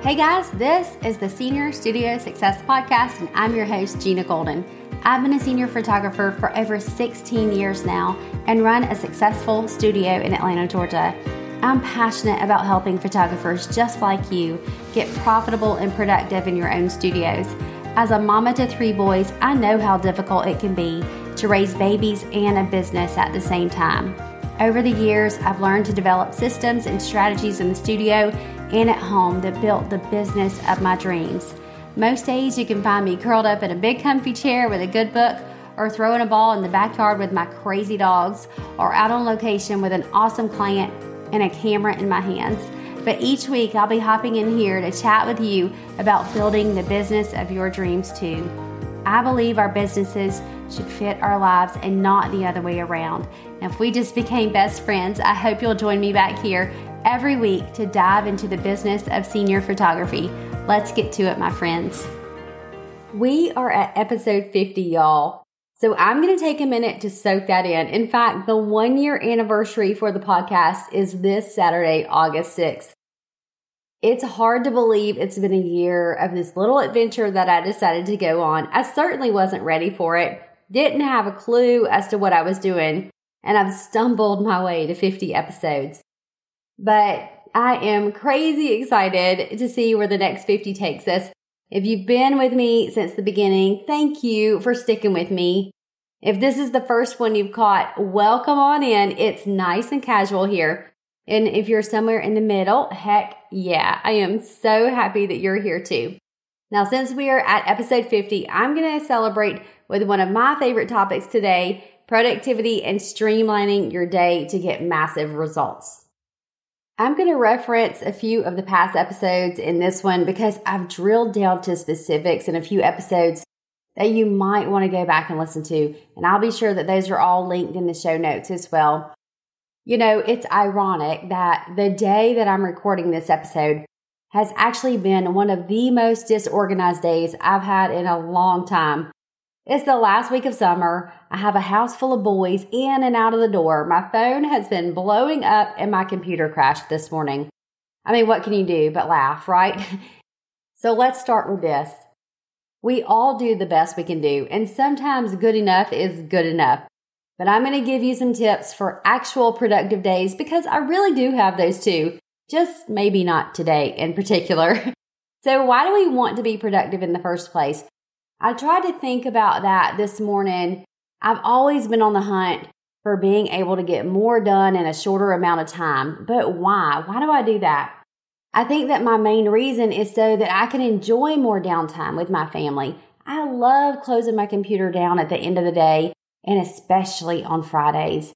Hey guys, this is the Senior Studio Success Podcast, and I'm your host, Gina Golden. I've been a senior photographer for over 16 years now and run a successful studio in Atlanta, Georgia. I'm passionate about helping photographers just like you get profitable and productive in your own studios. As a mama to three boys, I know how difficult it can be to raise babies and a business at the same time. Over the years, I've learned to develop systems and strategies in the studio and at home that built the business of my dreams. Most days you can find me curled up in a big comfy chair with a good book or throwing a ball in the backyard with my crazy dogs or out on location with an awesome client and a camera in my hands. But each week I'll be hopping in here to chat with you about building the business of your dreams too. I believe our businesses should fit our lives and not the other way around. Now, if we just became best friends, I hope you'll join me back here every week to dive into the business of senior photography. Let's get to it, my friends. We are at episode 50, y'all. So I'm going to take a minute to soak that in. In fact, the one year anniversary for the podcast is this Saturday, August 6th. It's hard to believe it's been a year of this little adventure that I decided to go on. I certainly wasn't ready for it, didn't have a clue as to what I was doing, and I've stumbled my way to 50 episodes. But I am crazy excited to see where the next 50 takes us. If you've been with me since the beginning, thank you for sticking with me. If this is the first one you've caught, welcome on in. It's nice and casual here. And if you're somewhere in the middle, heck yeah, I am so happy that you're here too. Now, since we are at episode 50, I'm going to celebrate with one of my favorite topics today productivity and streamlining your day to get massive results. I'm going to reference a few of the past episodes in this one because I've drilled down to specifics in a few episodes that you might want to go back and listen to. And I'll be sure that those are all linked in the show notes as well. You know, it's ironic that the day that I'm recording this episode has actually been one of the most disorganized days I've had in a long time. It's the last week of summer. I have a house full of boys in and out of the door. My phone has been blowing up and my computer crashed this morning. I mean, what can you do but laugh, right? so let's start with this. We all do the best we can do, and sometimes good enough is good enough. But I'm going to give you some tips for actual productive days because I really do have those too. Just maybe not today in particular. so why do we want to be productive in the first place? I tried to think about that this morning. I've always been on the hunt for being able to get more done in a shorter amount of time. But why? Why do I do that? I think that my main reason is so that I can enjoy more downtime with my family. I love closing my computer down at the end of the day and especially on Fridays.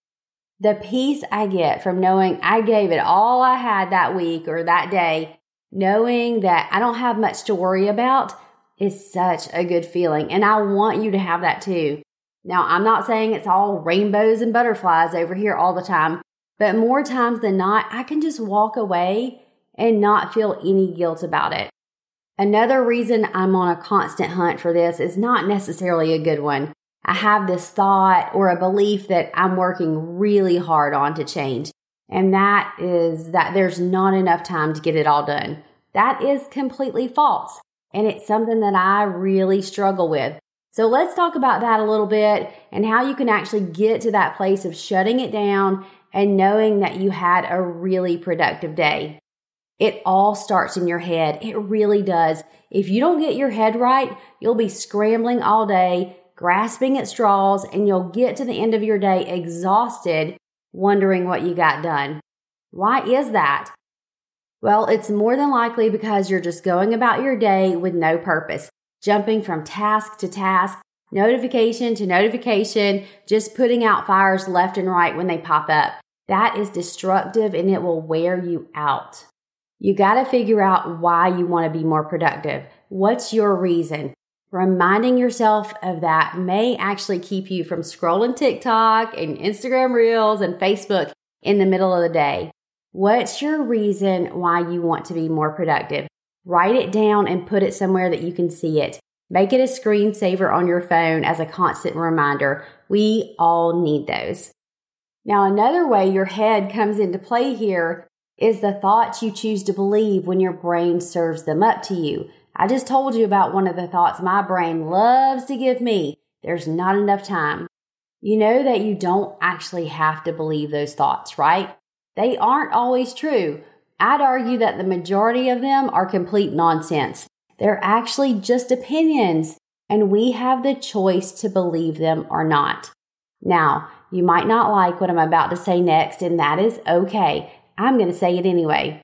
The peace I get from knowing I gave it all I had that week or that day, knowing that I don't have much to worry about is such a good feeling. And I want you to have that too. Now, I'm not saying it's all rainbows and butterflies over here all the time, but more times than not, I can just walk away and not feel any guilt about it. Another reason I'm on a constant hunt for this is not necessarily a good one. I have this thought or a belief that I'm working really hard on to change. And that is that there's not enough time to get it all done. That is completely false. And it's something that I really struggle with. So let's talk about that a little bit and how you can actually get to that place of shutting it down and knowing that you had a really productive day. It all starts in your head. It really does. If you don't get your head right, you'll be scrambling all day, grasping at straws, and you'll get to the end of your day exhausted, wondering what you got done. Why is that? Well, it's more than likely because you're just going about your day with no purpose, jumping from task to task, notification to notification, just putting out fires left and right when they pop up. That is destructive and it will wear you out. You got to figure out why you want to be more productive. What's your reason? Reminding yourself of that may actually keep you from scrolling TikTok and Instagram Reels and Facebook in the middle of the day. What's your reason why you want to be more productive? Write it down and put it somewhere that you can see it. Make it a screensaver on your phone as a constant reminder. We all need those. Now, another way your head comes into play here is the thoughts you choose to believe when your brain serves them up to you. I just told you about one of the thoughts my brain loves to give me. There's not enough time. You know that you don't actually have to believe those thoughts, right? They aren't always true. I'd argue that the majority of them are complete nonsense. They're actually just opinions, and we have the choice to believe them or not. Now, you might not like what I'm about to say next, and that is okay. I'm going to say it anyway.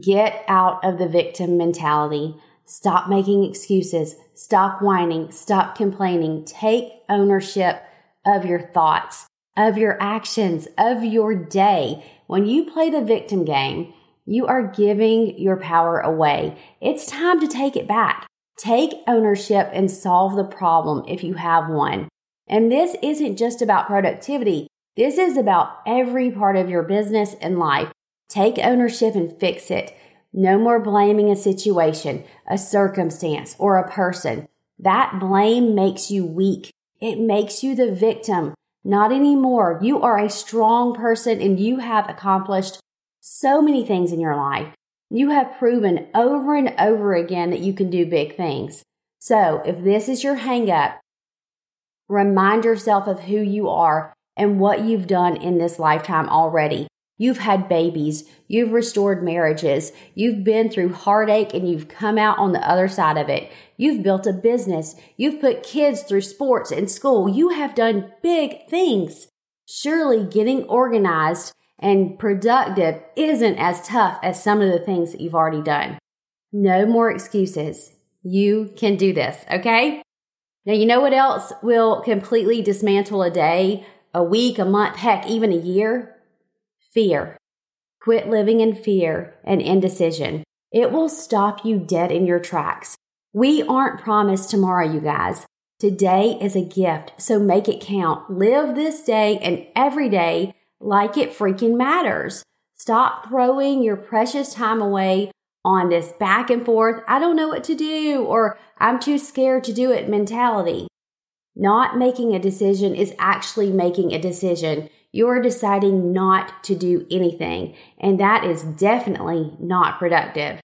Get out of the victim mentality. Stop making excuses. Stop whining. Stop complaining. Take ownership of your thoughts, of your actions, of your day. When you play the victim game, you are giving your power away. It's time to take it back. Take ownership and solve the problem if you have one. And this isn't just about productivity. This is about every part of your business and life. Take ownership and fix it. No more blaming a situation, a circumstance, or a person. That blame makes you weak. It makes you the victim. Not anymore. You are a strong person and you have accomplished so many things in your life. You have proven over and over again that you can do big things. So if this is your hangup, remind yourself of who you are and what you've done in this lifetime already. You've had babies. You've restored marriages. You've been through heartache and you've come out on the other side of it. You've built a business. You've put kids through sports and school. You have done big things. Surely getting organized and productive isn't as tough as some of the things that you've already done. No more excuses. You can do this, okay? Now, you know what else will completely dismantle a day, a week, a month, heck, even a year? Fear. Quit living in fear and indecision. It will stop you dead in your tracks. We aren't promised tomorrow, you guys. Today is a gift, so make it count. Live this day and every day like it freaking matters. Stop throwing your precious time away on this back and forth, I don't know what to do, or I'm too scared to do it mentality. Not making a decision is actually making a decision you're deciding not to do anything, and that is definitely not productive.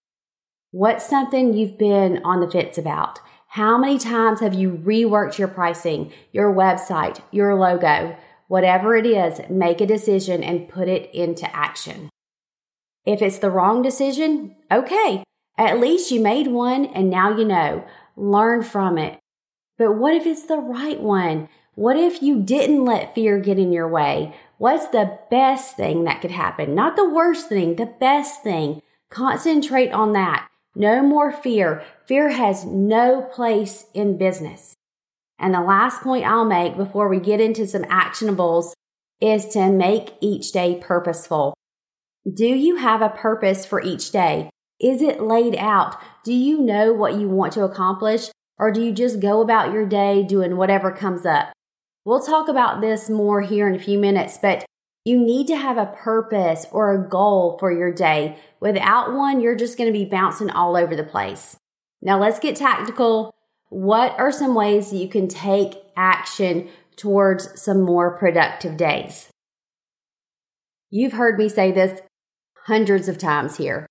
What's something you've been on the fence about? How many times have you reworked your pricing, your website, your logo? Whatever it is, make a decision and put it into action. If it's the wrong decision, okay, at least you made one and now you know. Learn from it. But what if it's the right one? What if you didn't let fear get in your way? What's the best thing that could happen? Not the worst thing, the best thing. Concentrate on that. No more fear. Fear has no place in business. And the last point I'll make before we get into some actionables is to make each day purposeful. Do you have a purpose for each day? Is it laid out? Do you know what you want to accomplish? Or do you just go about your day doing whatever comes up? We'll talk about this more here in a few minutes, but you need to have a purpose or a goal for your day. Without one, you're just going to be bouncing all over the place. Now let's get tactical. What are some ways you can take action towards some more productive days? You've heard me say this hundreds of times here.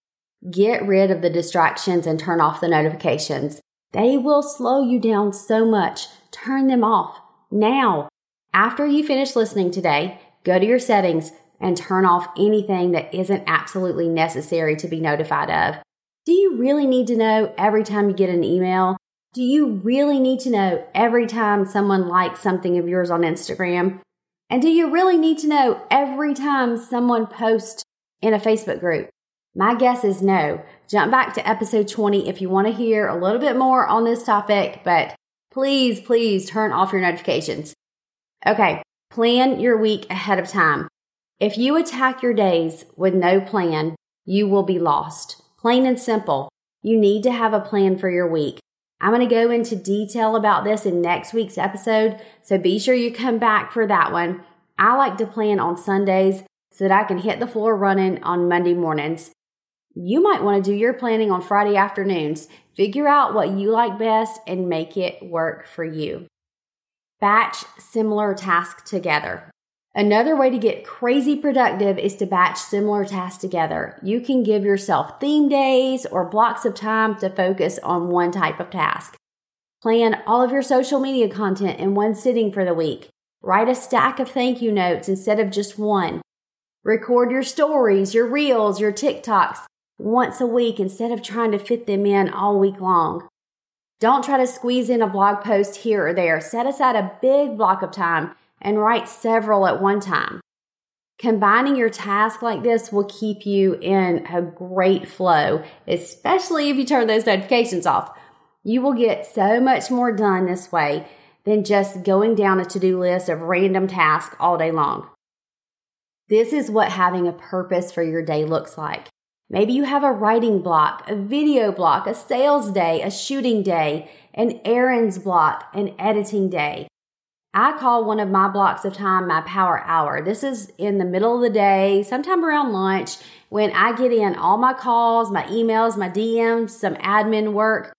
Get rid of the distractions and turn off the notifications. They will slow you down so much. Turn them off now. After you finish listening today, go to your settings and turn off anything that isn't absolutely necessary to be notified of. Do you really need to know every time you get an email? Do you really need to know every time someone likes something of yours on Instagram? And do you really need to know every time someone posts in a Facebook group? My guess is no. Jump back to episode 20 if you want to hear a little bit more on this topic, but please, please turn off your notifications. Okay, plan your week ahead of time. If you attack your days with no plan, you will be lost. Plain and simple. You need to have a plan for your week. I'm going to go into detail about this in next week's episode, so be sure you come back for that one. I like to plan on Sundays so that I can hit the floor running on Monday mornings. You might want to do your planning on Friday afternoons. Figure out what you like best and make it work for you. Batch similar tasks together. Another way to get crazy productive is to batch similar tasks together. You can give yourself theme days or blocks of time to focus on one type of task. Plan all of your social media content in one sitting for the week. Write a stack of thank you notes instead of just one. Record your stories, your reels, your TikToks once a week instead of trying to fit them in all week long. Don't try to squeeze in a blog post here or there. Set aside a big block of time and write several at one time. Combining your task like this will keep you in a great flow, especially if you turn those notifications off. You will get so much more done this way than just going down a to do list of random tasks all day long. This is what having a purpose for your day looks like. Maybe you have a writing block, a video block, a sales day, a shooting day, an errands block, an editing day. I call one of my blocks of time my power hour. This is in the middle of the day, sometime around lunch, when I get in all my calls, my emails, my DMs, some admin work.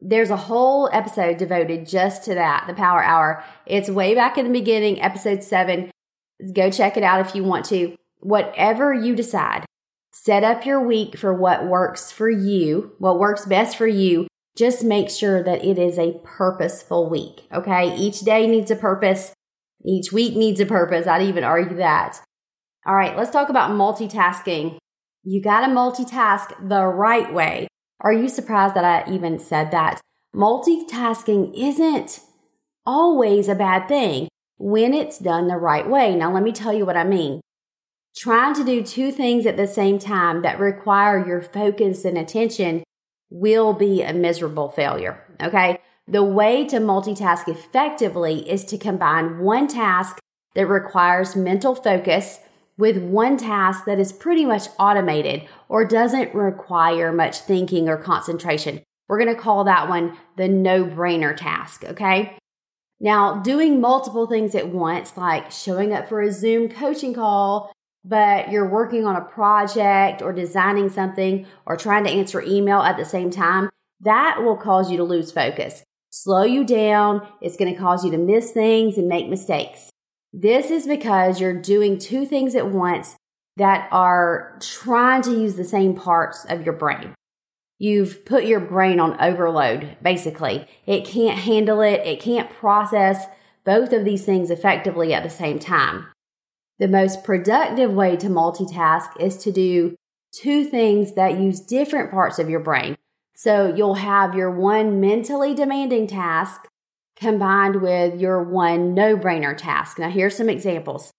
There's a whole episode devoted just to that, the power hour. It's way back in the beginning, episode seven. Go check it out if you want to. Whatever you decide, set up your week for what works for you, what works best for you, just make sure that it is a purposeful week. Okay. Each day needs a purpose. Each week needs a purpose. I'd even argue that. All right. Let's talk about multitasking. You got to multitask the right way. Are you surprised that I even said that? Multitasking isn't always a bad thing when it's done the right way. Now, let me tell you what I mean. Trying to do two things at the same time that require your focus and attention will be a miserable failure. Okay. The way to multitask effectively is to combine one task that requires mental focus with one task that is pretty much automated or doesn't require much thinking or concentration. We're going to call that one the no brainer task. Okay. Now, doing multiple things at once, like showing up for a Zoom coaching call but you're working on a project or designing something or trying to answer email at the same time, that will cause you to lose focus, slow you down. It's going to cause you to miss things and make mistakes. This is because you're doing two things at once that are trying to use the same parts of your brain. You've put your brain on overload, basically. It can't handle it. It can't process both of these things effectively at the same time. The most productive way to multitask is to do two things that use different parts of your brain. So you'll have your one mentally demanding task combined with your one no brainer task. Now, here's some examples.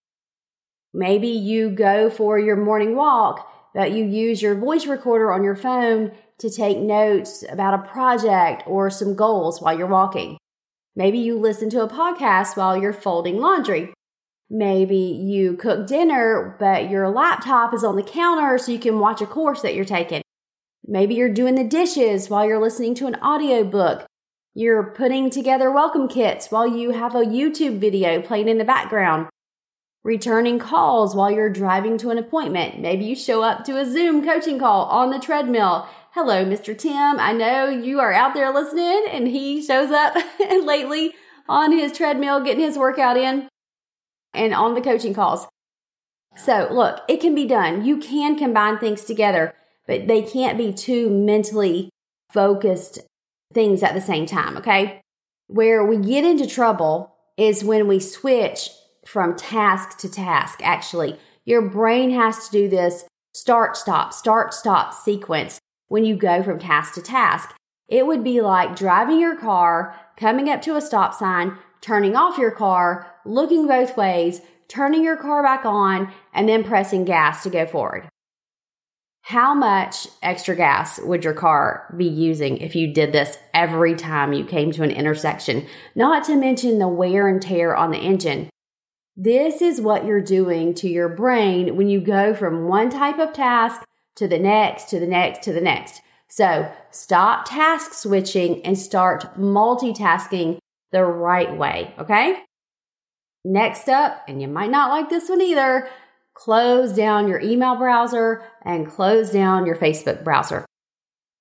Maybe you go for your morning walk, but you use your voice recorder on your phone to take notes about a project or some goals while you're walking. Maybe you listen to a podcast while you're folding laundry. Maybe you cook dinner, but your laptop is on the counter so you can watch a course that you're taking. Maybe you're doing the dishes while you're listening to an audiobook. You're putting together welcome kits while you have a YouTube video playing in the background. Returning calls while you're driving to an appointment. Maybe you show up to a Zoom coaching call on the treadmill. Hello, Mr. Tim. I know you are out there listening and he shows up lately on his treadmill getting his workout in and on the coaching calls. So look, it can be done. You can combine things together, but they can't be two mentally focused things at the same time. Okay. Where we get into trouble is when we switch from task to task. Actually, your brain has to do this start, stop, start, stop sequence when you go from task to task. It would be like driving your car, coming up to a stop sign, turning off your car, looking both ways, turning your car back on, and then pressing gas to go forward. How much extra gas would your car be using if you did this every time you came to an intersection? Not to mention the wear and tear on the engine. This is what you're doing to your brain when you go from one type of task to the next, to the next, to the next. So stop task switching and start multitasking the right way. Okay. Next up, and you might not like this one either, close down your email browser and close down your Facebook browser.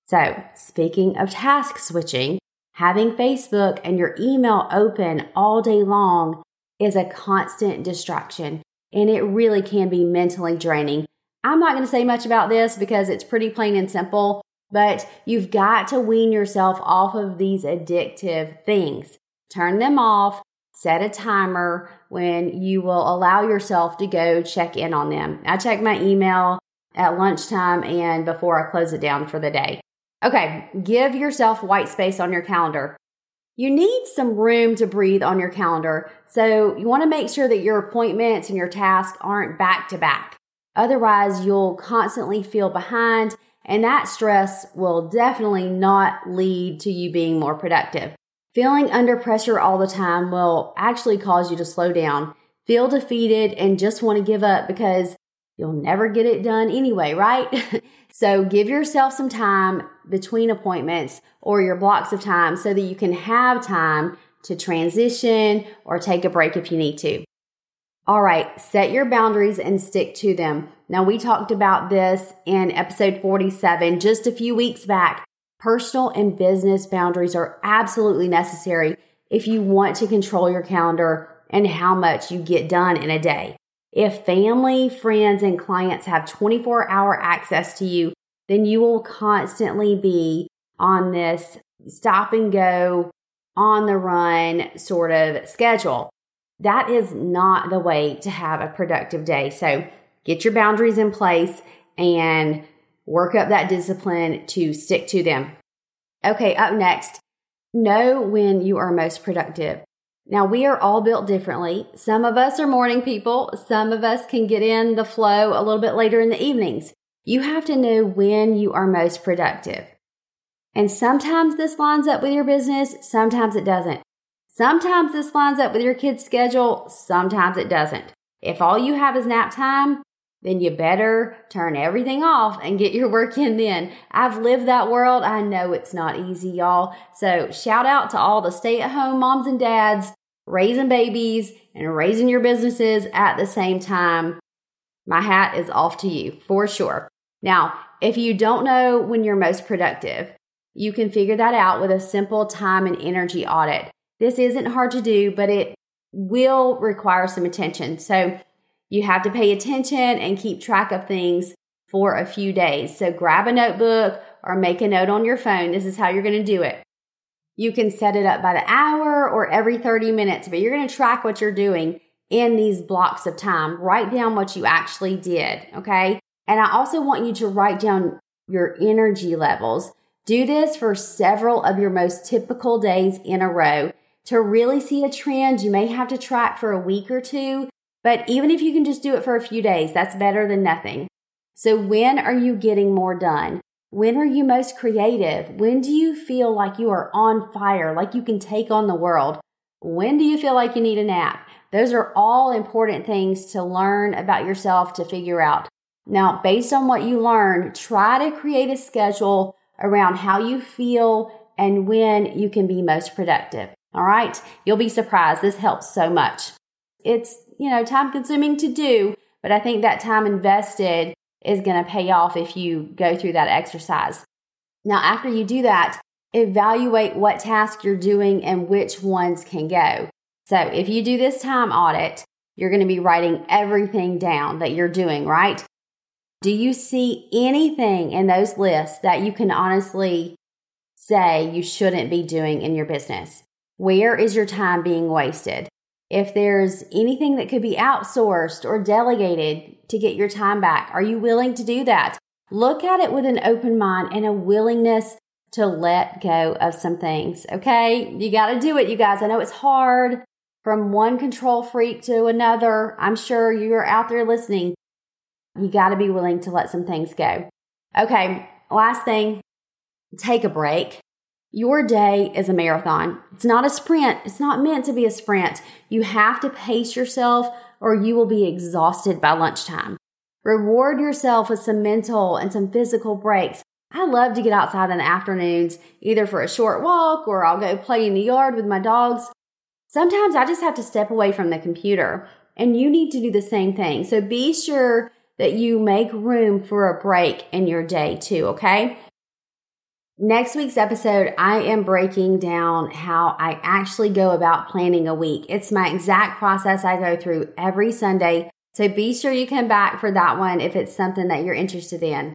So, speaking of task switching, having Facebook and your email open all day long is a constant distraction. and it really can be mentally draining. I'm not going to say much about this because it's pretty plain and simple, but you've got to wean yourself off of these addictive things. Turn them off, set a timer when you will allow yourself to go check in on them. I check my email at lunchtime and before I close it down for the day. Okay, give yourself white space on your calendar. You need some room to breathe on your calendar, so you want to make sure that your appointments and your tasks aren't back to back. Otherwise, you'll constantly feel behind, and that stress will definitely not lead to you being more productive. Feeling under pressure all the time will actually cause you to slow down, feel defeated, and just want to give up because you'll never get it done anyway, right? so give yourself some time between appointments or your blocks of time so that you can have time to transition or take a break if you need to. All right, set your boundaries and stick to them. Now, we talked about this in episode 47 just a few weeks back. Personal and business boundaries are absolutely necessary if you want to control your calendar and how much you get done in a day. If family, friends, and clients have 24 hour access to you, then you will constantly be on this stop and go, on the run sort of schedule. That is not the way to have a productive day. So get your boundaries in place and work up that discipline to stick to them. Okay, up next, know when you are most productive. Now, we are all built differently. Some of us are morning people. Some of us can get in the flow a little bit later in the evenings. You have to know when you are most productive. And sometimes this lines up with your business, sometimes it doesn't. Sometimes this lines up with your kid's schedule, sometimes it doesn't. If all you have is nap time, then you better turn everything off and get your work in then. I've lived that world. I know it's not easy, y'all. So shout out to all the stay at home moms and dads raising babies and raising your businesses at the same time. My hat is off to you for sure. Now, if you don't know when you're most productive, you can figure that out with a simple time and energy audit. This isn't hard to do, but it will require some attention. So you have to pay attention and keep track of things for a few days. So grab a notebook or make a note on your phone. This is how you're going to do it. You can set it up by the hour or every 30 minutes, but you're going to track what you're doing in these blocks of time. Write down what you actually did. Okay. And I also want you to write down your energy levels. Do this for several of your most typical days in a row to really see a trend, you may have to track for a week or two, but even if you can just do it for a few days, that's better than nothing. So when are you getting more done? When are you most creative? When do you feel like you are on fire, like you can take on the world? When do you feel like you need a nap? Those are all important things to learn about yourself to figure out. Now, based on what you learn, try to create a schedule around how you feel and when you can be most productive. All right. You'll be surprised. This helps so much. It's, you know, time consuming to do, but I think that time invested is going to pay off if you go through that exercise. Now, after you do that, evaluate what task you're doing and which ones can go. So if you do this time audit, you're going to be writing everything down that you're doing, right? Do you see anything in those lists that you can honestly say you shouldn't be doing in your business? Where is your time being wasted? If there's anything that could be outsourced or delegated to get your time back, are you willing to do that? Look at it with an open mind and a willingness to let go of some things. Okay. You got to do it, you guys. I know it's hard from one control freak to another. I'm sure you're out there listening. You got to be willing to let some things go. Okay. Last thing, take a break. Your day is a marathon. It's not a sprint. It's not meant to be a sprint. You have to pace yourself or you will be exhausted by lunchtime. Reward yourself with some mental and some physical breaks. I love to get outside in the afternoons, either for a short walk or I'll go play in the yard with my dogs. Sometimes I just have to step away from the computer and you need to do the same thing. So be sure that you make room for a break in your day too, okay? Next week's episode, I am breaking down how I actually go about planning a week. It's my exact process I go through every Sunday So be sure you come back for that one if it's something that you're interested in.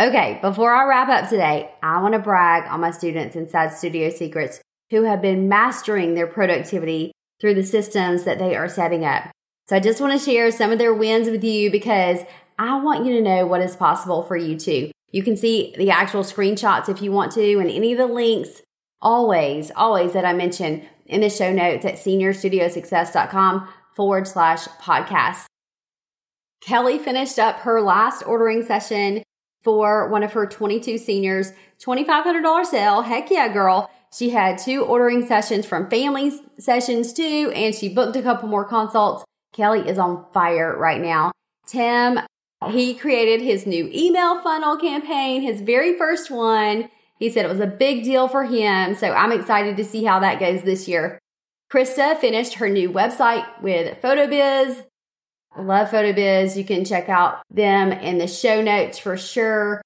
Okay, before I wrap up today, I want to brag on my students inside Studio Secrets who have been mastering their productivity through the systems that they are setting up. So I just want to share some of their wins with you because I want you to know what is possible for you too. You can see the actual screenshots if you want to, and any of the links always, always that I mentioned in the show notes at seniorstudiosuccess.com forward slash podcast. Kelly finished up her last ordering session for one of her 22 seniors, $2,500 sale. Heck yeah, girl. She had two ordering sessions from family sessions too, and she booked a couple more consults. Kelly is on fire right now. Tim, he created his new email funnel campaign, his very first one. He said it was a big deal for him, so I'm excited to see how that goes this year. Krista finished her new website with PhotoBiz. Love PhotoBiz. You can check out them in the show notes for sure.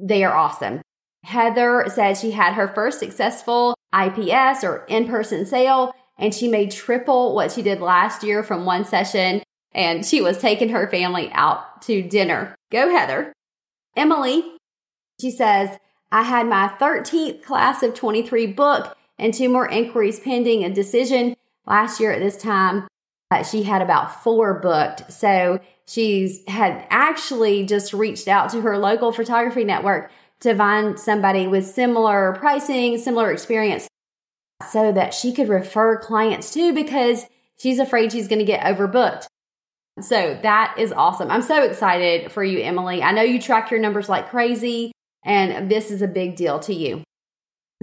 They are awesome. Heather said she had her first successful IPS or in person sale and she made triple what she did last year from one session and she was taking her family out to dinner. Go Heather. Emily, she says, I had my 13th class of 23 book and two more inquiries pending a decision. Last year at this time, uh, she had about four booked. So she's had actually just reached out to her local photography network to find somebody with similar pricing, similar experience so that she could refer clients to because she's afraid she's going to get overbooked. So that is awesome. I'm so excited for you, Emily. I know you track your numbers like crazy, and this is a big deal to you.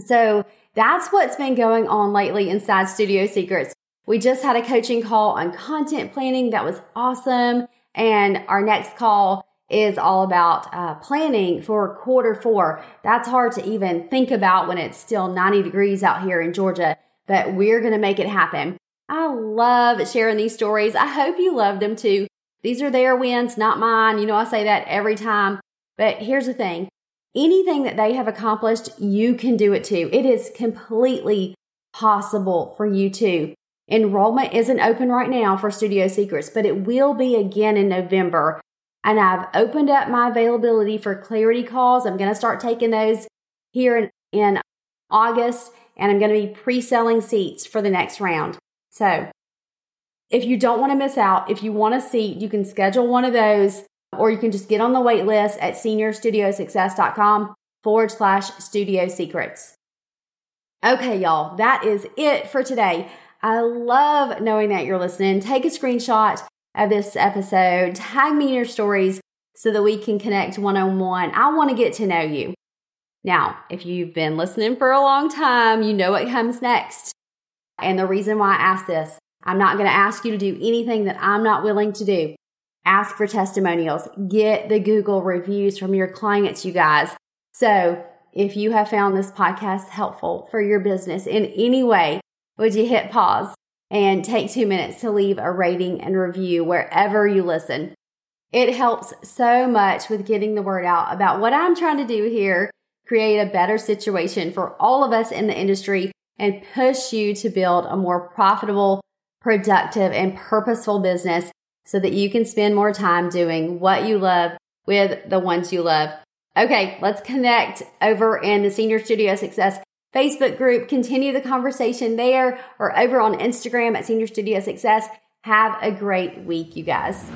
So that's what's been going on lately inside Studio Secrets. We just had a coaching call on content planning that was awesome. And our next call is all about uh, planning for quarter four. That's hard to even think about when it's still 90 degrees out here in Georgia, but we're going to make it happen. I love sharing these stories. I hope you love them too. These are their wins, not mine. You know, I say that every time. But here's the thing anything that they have accomplished, you can do it too. It is completely possible for you too. Enrollment isn't open right now for Studio Secrets, but it will be again in November. And I've opened up my availability for clarity calls. I'm going to start taking those here in, in August, and I'm going to be pre selling seats for the next round. So if you don't want to miss out, if you want a seat, you can schedule one of those, or you can just get on the wait list at seniorstudiosuccess.com forward slash studio secrets. Okay, y'all, that is it for today. I love knowing that you're listening. Take a screenshot of this episode. Tag me in your stories so that we can connect one on one. I want to get to know you. Now, if you've been listening for a long time, you know what comes next. And the reason why I ask this, I'm not going to ask you to do anything that I'm not willing to do. Ask for testimonials. Get the Google reviews from your clients, you guys. So if you have found this podcast helpful for your business in any way, would you hit pause and take two minutes to leave a rating and review wherever you listen. It helps so much with getting the word out about what I'm trying to do here, create a better situation for all of us in the industry, and push you to build a more profitable, productive, and purposeful business so that you can spend more time doing what you love with the ones you love. Okay, let's connect over in the Senior Studio Success Facebook group. Continue the conversation there or over on Instagram at Senior Studio Success. Have a great week, you guys.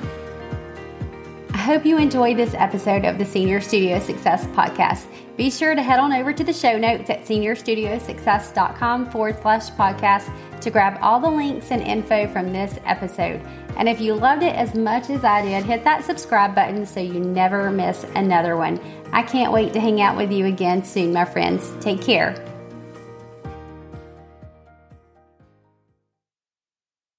Hope you enjoyed this episode of the Senior Studio Success Podcast. Be sure to head on over to the show notes at seniorstudiosuccess.com forward slash podcast to grab all the links and info from this episode. And if you loved it as much as I did, hit that subscribe button so you never miss another one. I can't wait to hang out with you again soon, my friends. Take care.